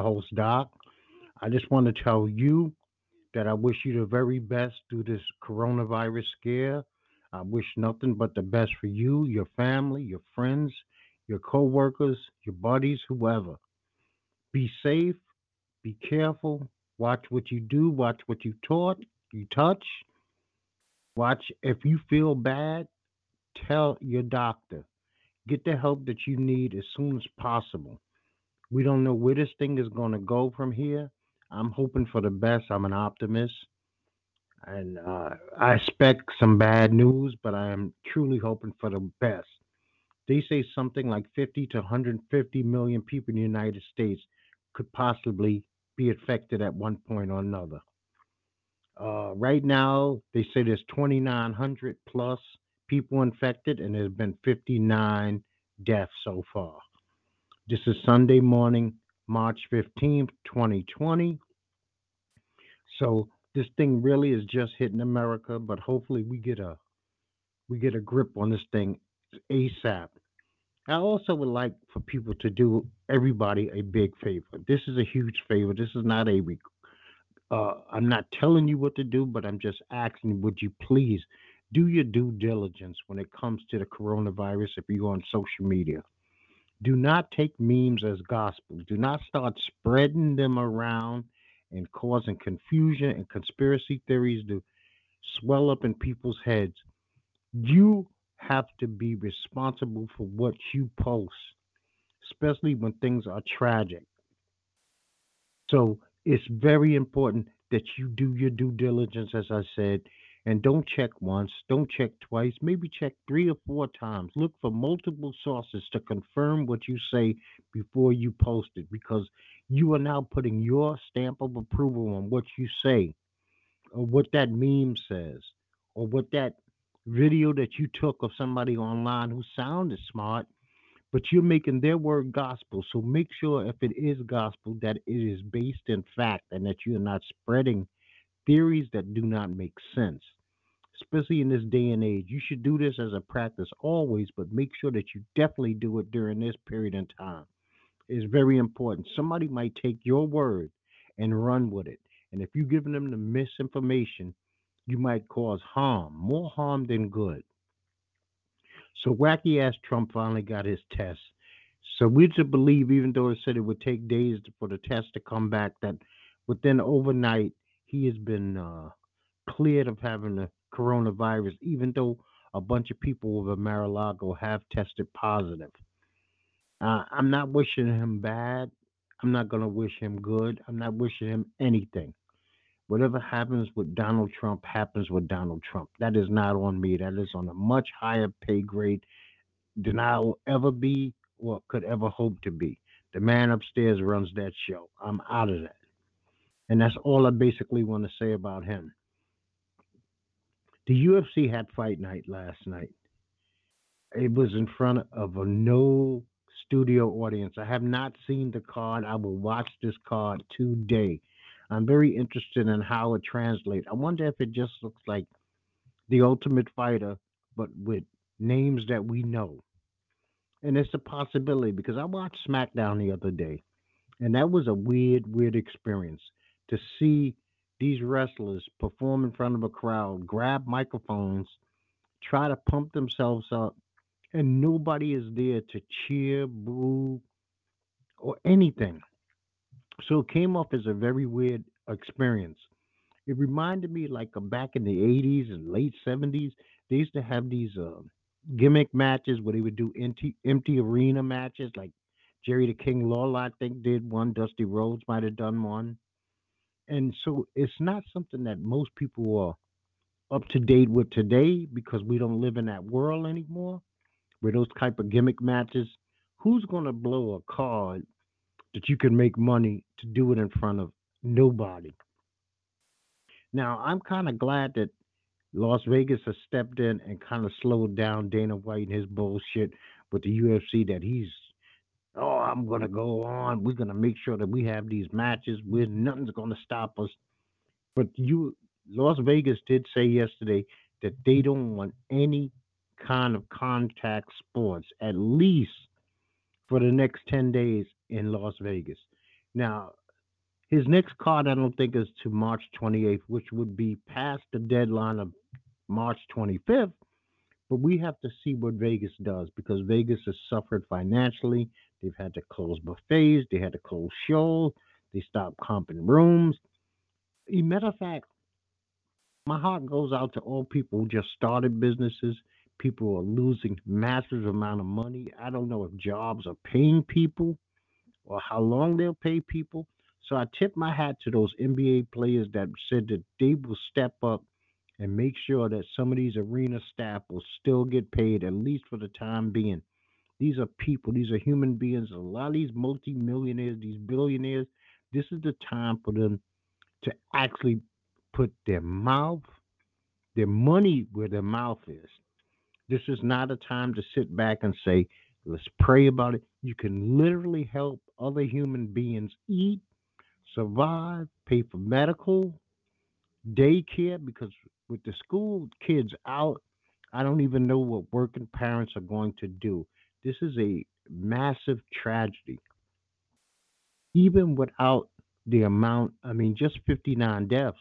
Your host, Doc. I just want to tell you that I wish you the very best through this coronavirus scare. I wish nothing but the best for you, your family, your friends, your co-workers, your buddies, whoever. Be safe, be careful, watch what you do, watch what you taught, you touch. Watch if you feel bad, tell your doctor. Get the help that you need as soon as possible. We don't know where this thing is going to go from here. I'm hoping for the best. I'm an optimist. And uh, I expect some bad news, but I am truly hoping for the best. They say something like 50 to 150 million people in the United States could possibly be affected at one point or another. Uh, right now, they say there's 2,900 plus people infected, and there's been 59 deaths so far. This is Sunday morning, March 15th, 2020. So this thing really is just hitting America, but hopefully we get a we get a grip on this thing ASAP. I also would like for people to do everybody a big favor. This is a huge favor. This is not a uh, I'm not telling you what to do, but I'm just asking, would you please do your due diligence when it comes to the coronavirus if you're on social media? Do not take memes as gospel. Do not start spreading them around and causing confusion and conspiracy theories to swell up in people's heads. You have to be responsible for what you post, especially when things are tragic. So it's very important that you do your due diligence, as I said, and don't check once, don't check twice, maybe check three or four times. Look for multiple sources to confirm what you say before you post it because you are now putting your stamp of approval on what you say or what that meme says or what that video that you took of somebody online who sounded smart but you're making their word gospel. So make sure if it is gospel that it is based in fact and that you're not spreading theories that do not make sense. Especially in this day and age, you should do this as a practice always, but make sure that you definitely do it during this period in time. It's very important. Somebody might take your word and run with it. And if you're giving them the misinformation, you might cause harm, more harm than good. So wacky ass Trump finally got his test. So we to believe, even though it said it would take days for the test to come back, that within overnight he has been uh, cleared of having the coronavirus, even though a bunch of people over Mar-a-Lago have tested positive. Uh, I'm not wishing him bad. I'm not going to wish him good. I'm not wishing him anything. Whatever happens with Donald Trump happens with Donald Trump. That is not on me. That is on a much higher pay grade than I will ever be or could ever hope to be. The man upstairs runs that show. I'm out of that. And that's all I basically want to say about him. The UFC had fight night last night. It was in front of a no studio audience. I have not seen the card. I will watch this card today. I'm very interested in how it translates. I wonder if it just looks like the Ultimate Fighter, but with names that we know. And it's a possibility because I watched SmackDown the other day, and that was a weird, weird experience to see these wrestlers perform in front of a crowd, grab microphones, try to pump themselves up, and nobody is there to cheer, boo, or anything. So it came off as a very weird experience. It reminded me like back in the 80s and late 70s, they used to have these uh, gimmick matches where they would do empty, empty arena matches. Like Jerry the King Lawler, I think, did one. Dusty Rhodes might have done one. And so it's not something that most people are up to date with today because we don't live in that world anymore where those type of gimmick matches. Who's going to blow a card that you can make money to do it in front of nobody. Now, I'm kind of glad that Las Vegas has stepped in and kind of slowed down Dana White and his bullshit with the UFC that he's, oh, I'm going to go on. We're going to make sure that we have these matches where nothing's going to stop us. But you, Las Vegas did say yesterday that they don't want any kind of contact sports, at least for the next 10 days in Las Vegas. Now, his next card, I don't think, is to March 28th, which would be past the deadline of March 25th. But we have to see what Vegas does because Vegas has suffered financially. They've had to close buffets, they had to close shows, they stopped comping rooms. A matter of fact, my heart goes out to all people who just started businesses. People are losing massive amount of money. I don't know if jobs are paying people or how long they'll pay people. So I tip my hat to those NBA players that said that they will step up and make sure that some of these arena staff will still get paid, at least for the time being. These are people, these are human beings. A lot of these multimillionaires, these billionaires, this is the time for them to actually put their mouth, their money where their mouth is. This is not a time to sit back and say, let's pray about it. You can literally help other human beings eat, survive, pay for medical, daycare, because with the school kids out, I don't even know what working parents are going to do. This is a massive tragedy. Even without the amount, I mean, just 59 deaths,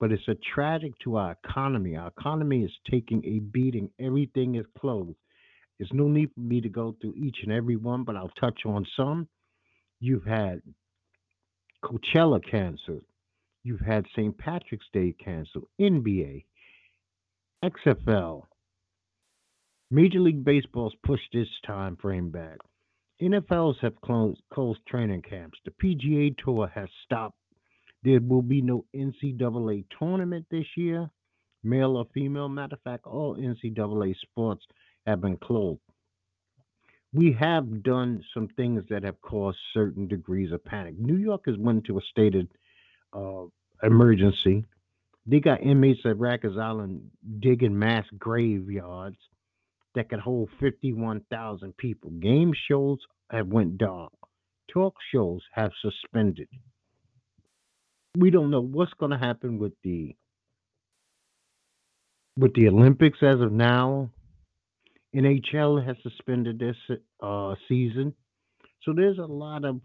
but it's a tragic to our economy. Our economy is taking a beating. Everything is closed. There's no need for me to go through each and every one, but I'll touch on some. You've had Coachella canceled. You've had St. Patrick's Day canceled. NBA, XFL, Major League Baseball's pushed its time frame back. NFLs have closed, closed training camps. The PGA Tour has stopped. There will be no NCAA tournament this year, male or female. Matter of fact, all NCAA sports have been closed. We have done some things that have caused certain degrees of panic. New York has went into a state of uh, emergency. They got inmates at Rikers Island digging mass graveyards that could hold 51,000 people. Game shows have went dark. Talk shows have suspended. We don't know what's going to happen with the with the Olympics as of now. NHL has suspended this uh, season. So there's a lot of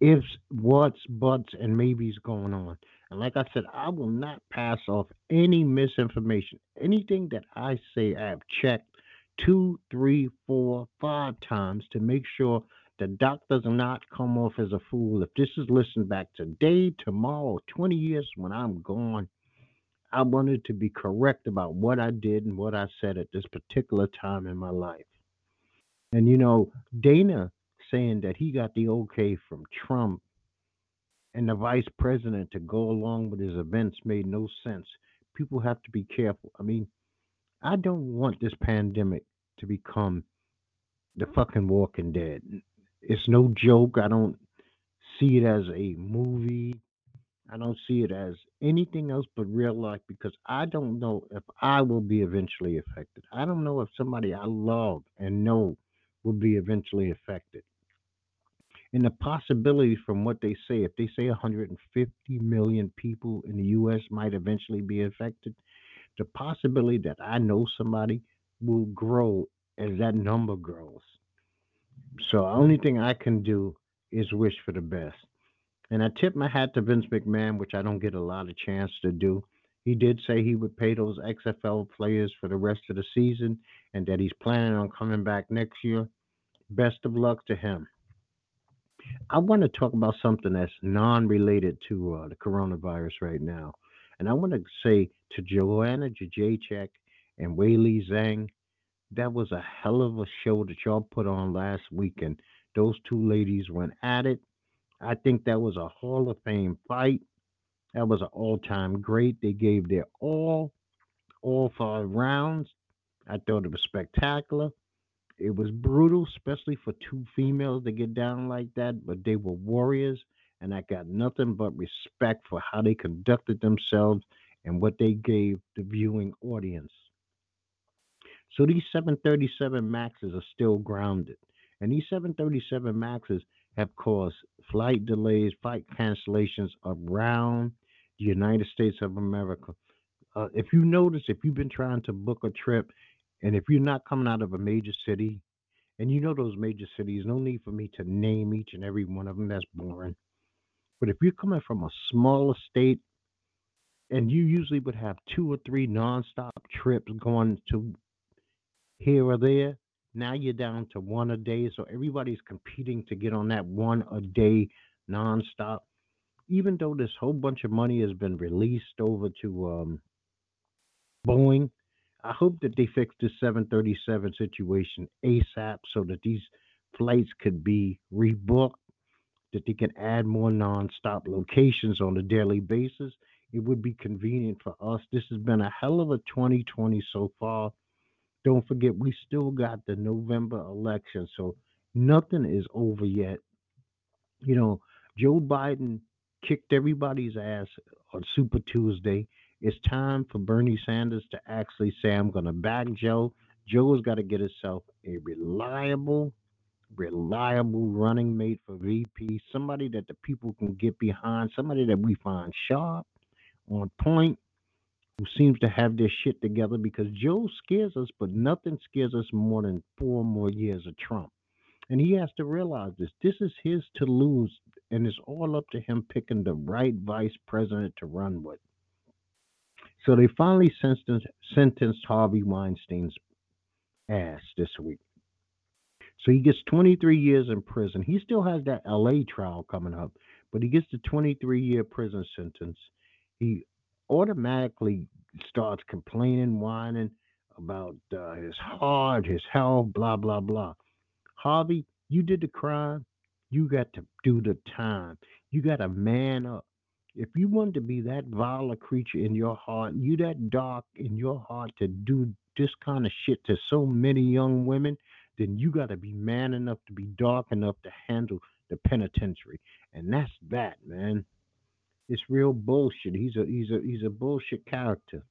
ifs, what's, buts, and maybes going on. And like I said, I will not pass off any misinformation. Anything that I say, I have checked two, three, four, five times to make sure the doc does not come off as a fool. If this is listened back today, tomorrow, 20 years when I'm gone, I wanted to be correct about what I did and what I said at this particular time in my life. And you know, Dana saying that he got the okay from Trump and the vice president to go along with his events made no sense. People have to be careful. I mean, I don't want this pandemic to become the mm-hmm. fucking Walking Dead. It's no joke. I don't see it as a movie. I don't see it as anything else but real life because I don't know if I will be eventually affected. I don't know if somebody I love and know will be eventually affected. And the possibilities from what they say, if they say 150 million people in the US might eventually be affected, the possibility that I know somebody will grow as that number grows. So the only thing I can do is wish for the best. And I tip my hat to Vince McMahon, which I don't get a lot of chance to do. He did say he would pay those XFL players for the rest of the season and that he's planning on coming back next year. Best of luck to him. I want to talk about something that's non related to uh, the coronavirus right now. And I want to say to Joanna Jedrzejczyk and Weili Zhang, that was a hell of a show that y'all put on last weekend. Those two ladies went at it. I think that was a Hall of Fame fight. That was an all time great. They gave their all, all five rounds. I thought it was spectacular. It was brutal, especially for two females to get down like that, but they were warriors, and I got nothing but respect for how they conducted themselves and what they gave the viewing audience. So these 737 Maxes are still grounded. And these 737 Maxes have caused flight delays, flight cancellations around the United States of America. Uh, if you notice, if you've been trying to book a trip, and if you're not coming out of a major city, and you know those major cities, no need for me to name each and every one of them. That's boring. But if you're coming from a smaller state and you usually would have two or three nonstop trips going to here or there, now you're down to one a day. So everybody's competing to get on that one a day nonstop. Even though this whole bunch of money has been released over to um, Boeing, I hope that they fix this 737 situation ASAP so that these flights could be rebooked, that they can add more nonstop locations on a daily basis. It would be convenient for us. This has been a hell of a 2020 so far. Don't forget, we still got the November election, so nothing is over yet. You know, Joe Biden kicked everybody's ass on Super Tuesday. It's time for Bernie Sanders to actually say, I'm going to back Joe. Joe's got to get himself a reliable, reliable running mate for VP, somebody that the people can get behind, somebody that we find sharp, on point, who seems to have their shit together because Joe scares us, but nothing scares us more than four more years of Trump. And he has to realize this. This is his to lose, and it's all up to him picking the right vice president to run with. So they finally sentenced, Harvey Weinstein's ass this week. So he gets 23 years in prison. He still has that LA trial coming up, but he gets the 23 year prison sentence. He automatically starts complaining, whining about uh, his heart, his health, blah, blah, blah. Harvey, you did the crime. You got to do the time. You got to man up. If you want to be that vile a creature in your heart, you that dark in your heart to do this kind of shit to so many young women, then you got to be man enough to be dark enough to handle the penitentiary. And that's that, man. It's real bullshit. He's a he's a he's a bullshit character.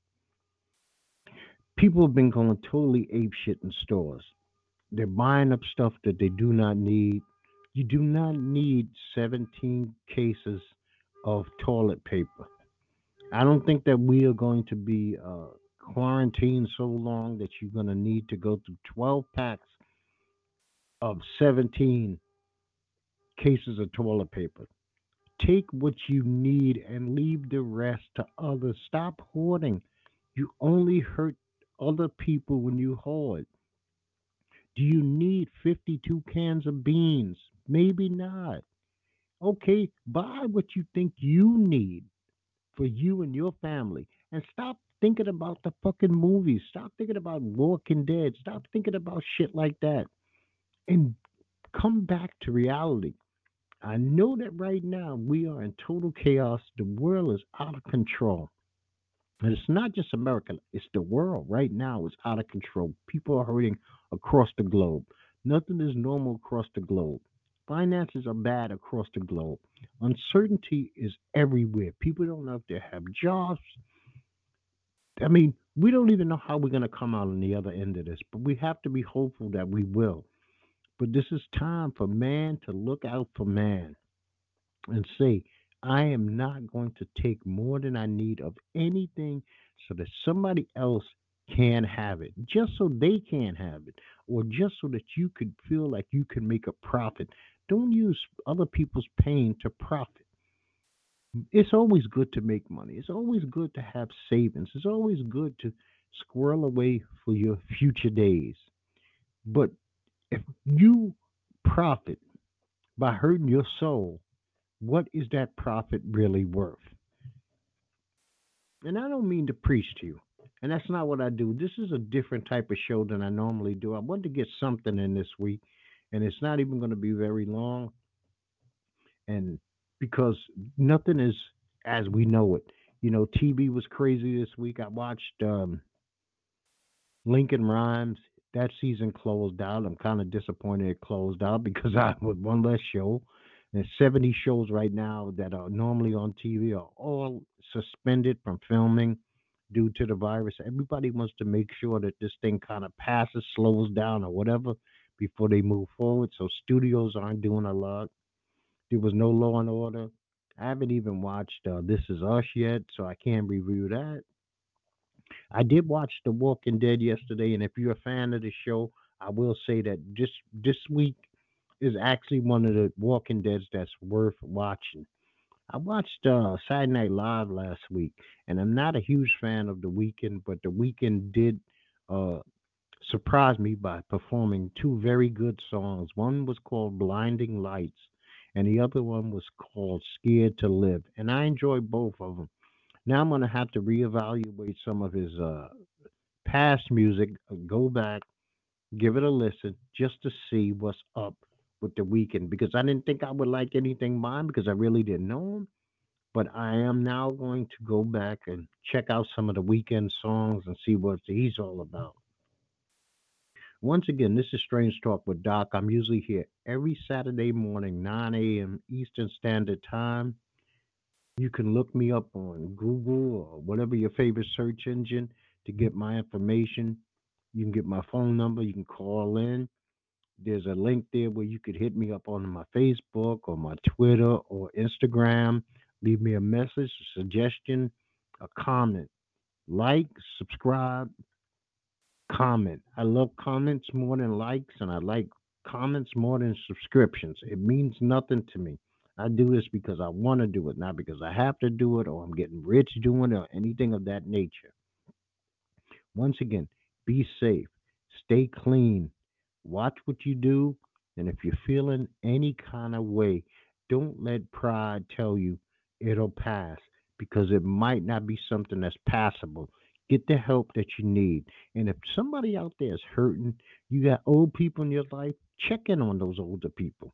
People have been going totally ape shit in stores. They're buying up stuff that they do not need. You do not need 17 cases of toilet paper. I don't think that we are going to be uh, quarantined so long that you're going to need to go through 12 packs of 17 cases of toilet paper. Take what you need and leave the rest to others. Stop hoarding. You only hurt other people when you hoard. Do you need 52 cans of beans? Maybe not. Okay, buy what you think you need for you and your family and stop thinking about the fucking movies. Stop thinking about Walking Dead. Stop thinking about shit like that. And come back to reality. I know that right now we are in total chaos. The world is out of control. And it's not just America, it's the world right now is out of control. People are hurting across the globe. Nothing is normal across the globe. Finances are bad across the globe. Uncertainty is everywhere. People don't know if they have jobs. I mean, we don't even know how we're going to come out on the other end of this, but we have to be hopeful that we will. But this is time for man to look out for man and say, I am not going to take more than I need of anything so that somebody else can have it, just so they can have it, or just so that you could feel like you can make a profit. Don't use other people's pain to profit. It's always good to make money. It's always good to have savings. It's always good to squirrel away for your future days. But if you profit by hurting your soul, what is that profit really worth? And I don't mean to preach to you, and that's not what I do. This is a different type of show than I normally do. I want to get something in this week, and it's not even going to be very long. And because nothing is as we know it. You know, TV was crazy this week. I watched um, Lincoln Rhymes that season closed out. I'm kind of disappointed it closed out because I with one less show. There's 70 shows right now that are normally on TV are all suspended from filming due to the virus. Everybody wants to make sure that this thing kind of passes, slows down, or whatever before they move forward. So studios aren't doing a lot. There was no Law and Order. I haven't even watched uh, This Is Us yet, so I can't review that. I did watch The Walking Dead yesterday, and if you're a fan of the show, I will say that this this week is actually one of the Walking Deads that's worth watching. I watched uh, Saturday Night Live last week, and I'm not a huge fan of The Weeknd, but The Weeknd did uh, surprise me by performing two very good songs. One was called Blinding Lights, and the other one was called Scared to Live. And I enjoyed both of them. Now I'm going to have to reevaluate some of his uh, past music, uh, go back, give it a listen, just to see what's up with The Weeknd because I didn't think I would like anything him because I really didn't know him. But I am now going to go back and check out some of the Weeknd songs and see what he's all about. Once again, this is Strange Talk with Doc. I'm usually here every Saturday morning, 9 a.m. Eastern Standard Time. You can look me up on Google or whatever your favorite search engine to get my information. You can get my phone number. You can call in. There's a link there where you could hit me up on my Facebook or my Twitter or Instagram. Leave me a message, a suggestion, a comment. Like, subscribe, comment. I love comments more than likes, and I like comments more than subscriptions. It means nothing to me. I do this because I want to do it, not because I have to do it or I'm getting rich doing it or anything of that nature. Once again, be safe, stay clean, watch what you do, and if you're feeling any kind of way, don't let pride tell you it'll pass because it might not be something that's passable. Get the help that you need. And if somebody out there is hurting, you got old people in your life, check in on those older people.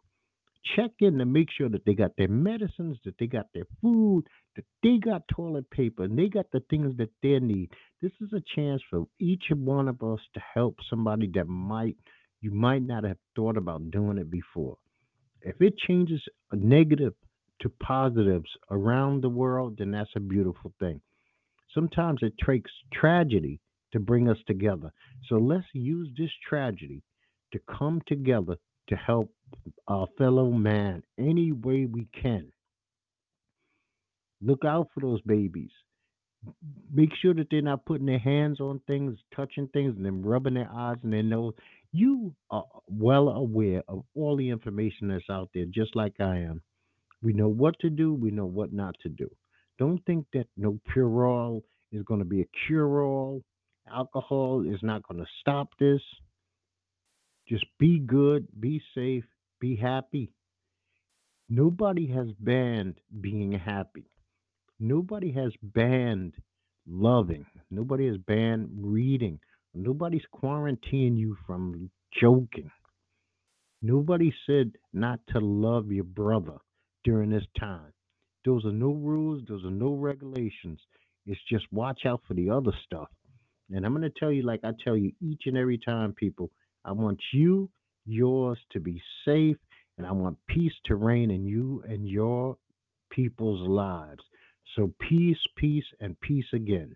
Check in to make sure that they got their medicines, that they got their food, that they got toilet paper, and they got the things that they need. This is a chance for each one of us to help somebody that might you might not have thought about doing it before. If it changes negative to positives around the world, then that's a beautiful thing. Sometimes it takes tragedy to bring us together. So let's use this tragedy to come together to help our fellow man any way we can. Look out for those babies. Make sure that they're not putting their hands on things, touching things, and then rubbing their eyes and their nose. You are well aware of all the information that's out there, just like I am. We know what to do, we know what not to do. Don't think that no Purell is going to be a cure all. Alcohol is not going to stop this. Just be good, be safe, be happy. Nobody has banned being happy. Nobody has banned loving. Nobody has banned reading. Nobody's quarantining you from joking. Nobody said not to love your brother during this time. Those are no rules, those are no regulations. It's just watch out for the other stuff. And I'm going to tell you, like I tell you each and every time, people, I want you, yours to be safe, and I want peace to reign in you and your people's lives. So, peace, peace, and peace again.